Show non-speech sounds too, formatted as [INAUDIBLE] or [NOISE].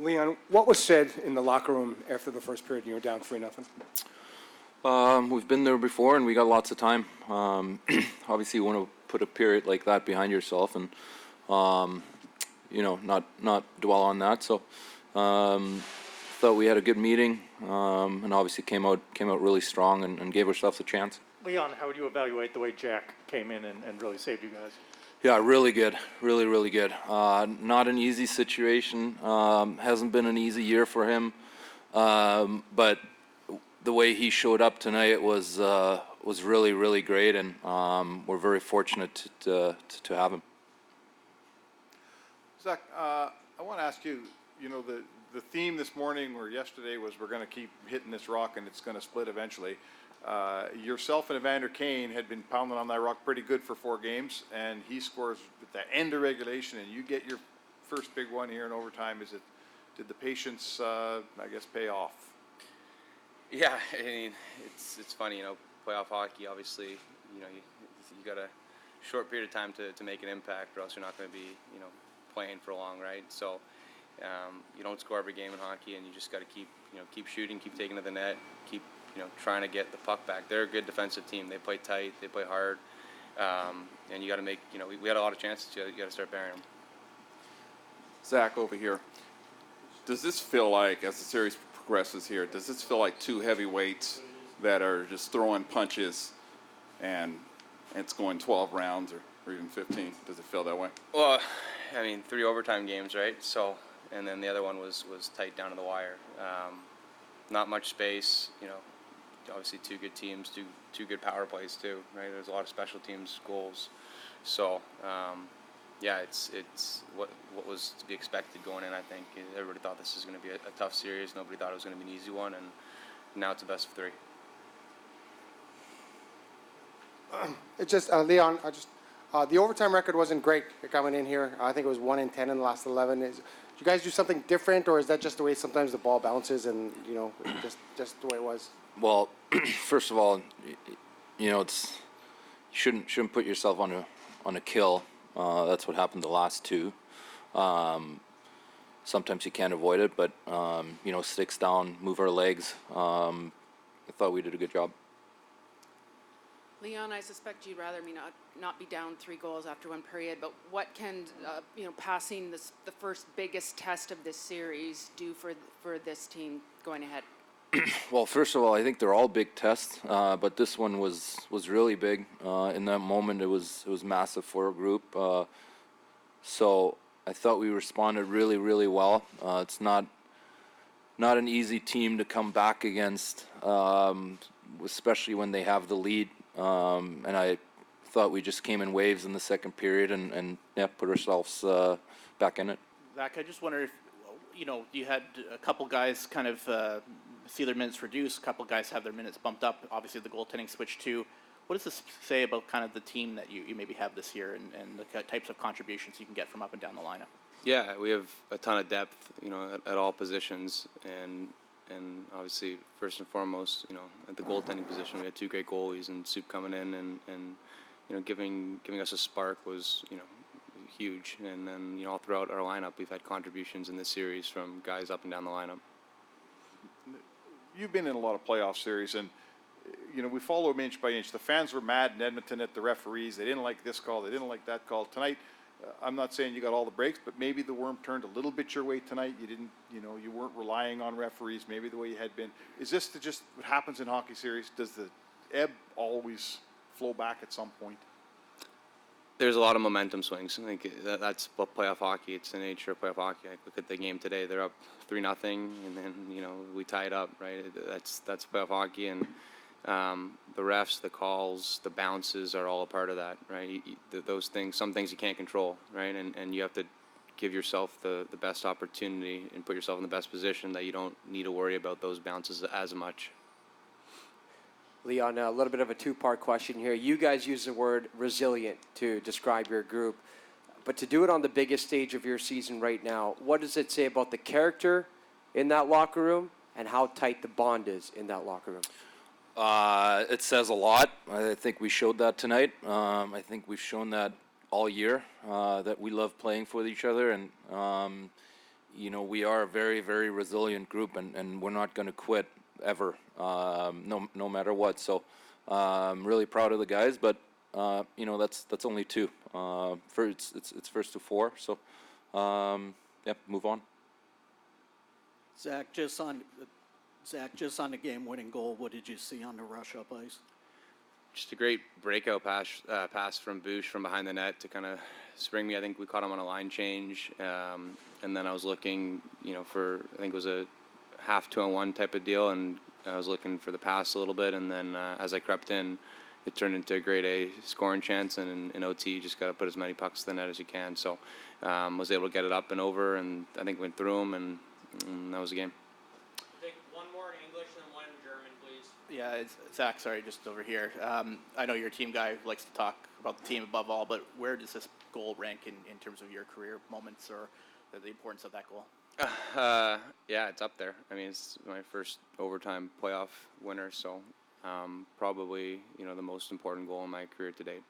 Leon, what was said in the locker room after the first period? You were down three nothing. Um, we've been there before and we got lots of time. Um, [CLEARS THROAT] obviously you want to put a period like that behind yourself and, um, you know, not, not dwell on that. So, um, thought we had a good meeting, um, and obviously came out, came out really strong and, and gave ourselves a chance. Leon, how would you evaluate the way Jack came in and, and really saved you guys? Yeah, really good, really, really good. Uh, not an easy situation. Um, hasn't been an easy year for him, um, but the way he showed up tonight was uh, was really, really great, and um, we're very fortunate to, to, to have him. Zach, uh, I want to ask you, you know, the, the theme this morning or yesterday was we're going to keep hitting this rock and it's going to split eventually. Uh, Yourself and Evander Kane had been pounding on that rock pretty good for four games, and he scores at the end of regulation, and you get your first big one here in overtime. Is it, did the patience, uh, I guess, pay off? Yeah, I mean, it's it's funny, you know, playoff hockey. Obviously, you know, you, you got a short period of time to, to make an impact, or else you're not going to be, you know, playing for long, right? So, um, you don't score every game in hockey, and you just got to keep, you know, keep shooting, keep taking to the net, keep, you know, trying to get the puck back. They're a good defensive team. They play tight, they play hard, um, and you got to make, you know, we, we had a lot of chances. You got to start burying them. Zach over here. Does this feel like, as the series progresses here, does this feel like two heavyweights that are just throwing punches and it's going 12 rounds or, or even 15? Does it feel that way? Well, I mean, three overtime games, right? So, and then the other one was was tight down to the wire. Um, not much space, you know. Obviously, two good teams, two two good power plays too, right? There's a lot of special teams goals. So, um, yeah, it's it's what what was to be expected going in. I think everybody thought this was going to be a, a tough series. Nobody thought it was going to be an easy one, and now it's a best of three. [CLEARS THROAT] It's just, uh, Leon, I just, uh, the overtime record wasn't great coming in here. I think it was one in 10 in the last 11. Is, you guys do something different, or is that just the way sometimes the ball bounces and, you know, just, just the way it was? Well, [CLEARS THROAT] first of all, you know, it's you shouldn't shouldn't put yourself on a on a kill. Uh, that's what happened the last two. Um, sometimes you can't avoid it, but um, you know, sticks down, move our legs. Um, I thought we did a good job. Leon, I suspect you'd rather me not, not be down three goals after one period, but what can, uh, you know, passing this, the first biggest test of this series do for, for this team going ahead? [CLEARS THROAT] Well, first of all, I think they're all big tests, uh, but this one was was really big. Uh, in that moment, it was it was massive for a group. Uh, so I thought we responded really, really well. Uh, it's not not an easy team to come back against, um, especially when they have the lead. Um, and I thought we just came in waves in the second period and and yeah, put ourselves uh, back in it. Zach, I just wonder if, you know, you had a couple guys kind of uh, see their minutes reduced, a couple guys have their minutes bumped up. Obviously, the goaltending switch too. What does this say about kind of the team that you, you maybe have this year and, and the types of contributions you can get from up and down the lineup? Yeah, we have a ton of depth, you know, at, at all positions, and and obviously first and foremost, you know, at the goaltending position, we had two great goalies, and Soup coming in and and you know giving giving us a spark was you know huge, and then you know all throughout our lineup, we've had contributions in this series from guys up and down the lineup. You've been in a lot of playoff series, and, you know, we follow them inch by inch. The fans were mad in Edmonton at the referees. They didn't like this call, they didn't like that call. Tonight, uh, I'm not saying you got all the breaks, but maybe the worm turned a little bit your way tonight. You didn't, you know, you weren't relying on referees, maybe the way you had been. Is this the- just what happens in hockey series? Does the ebb always flow back at some point? There's a lot of momentum swings. I think that, that's what playoff hockey. It's the nature of playoff hockey. Look at the game today. They're up three nothing, and then you know we tie it up. Right. That's that's playoff hockey, and um, the refs, the calls, the bounces are all a part of that. Right. You, you, th- those things, some things you can't control. Right. And and you have to give yourself the the best opportunity and put yourself in the best position that you don't need to worry about those bounces as much. Leon, a little bit of a two-part question here. You guys use the word resilient to describe your group, but to do it on the biggest stage of your season right now, what does it say about the character in that locker room and how tight the bond is in that locker room? Uh, it says a lot. I think we showed that tonight. Um, I think we've shown that all year uh, that we love playing for each other, and um, you know, we are a very, very resilient group, and, and we're not going to quit ever, um, no, no matter what. So, um, really proud of the guys, but uh, you know, that's that's only two. Uh, for it's, it's it's first to four. So, um, yep, move on. Zach, just on, Zach, just on the game-winning goal, what did you see on the rush-up ice? Just a great breakout pass, uh, pass from Boosh from behind the net to kind of spring me. I think we caught him on a line change, um, and then I was looking, you know, for I think it was a half two on one type of deal, and I was looking for the pass a little bit, and then uh, as I crept in, it turned into a grade A scoring chance, and in, in OT, you just got to put as many pucks to the net as you can. So, um, was able to get it up and over, and I think went through them, and, and that was the game. Take one more in English and one in German, please. Yeah, it's, Zach, sorry, just over here. Um, I know you're a team guy who likes to talk about the team above all, but where does this goal rank in, in terms of your career moments or the, the importance of that goal? Uh, yeah, it's up there. I mean, it's my first overtime playoff winner, so um, probably you know the most important goal in my career to date.